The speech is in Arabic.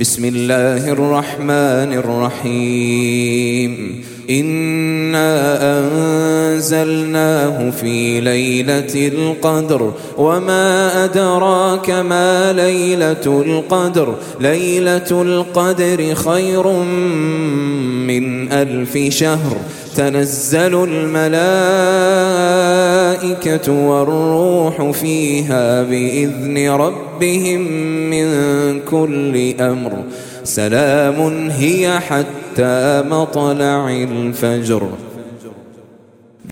بسم الله الرحمن الرحيم. إنا أنزلناه في ليلة القدر وما أدراك ما ليلة القدر. ليلة القدر خير من ألف شهر. تنزل الملائكة والروح فيها بإذن ربهم من كل أمر. سلام هي حتى مطلع الفجر.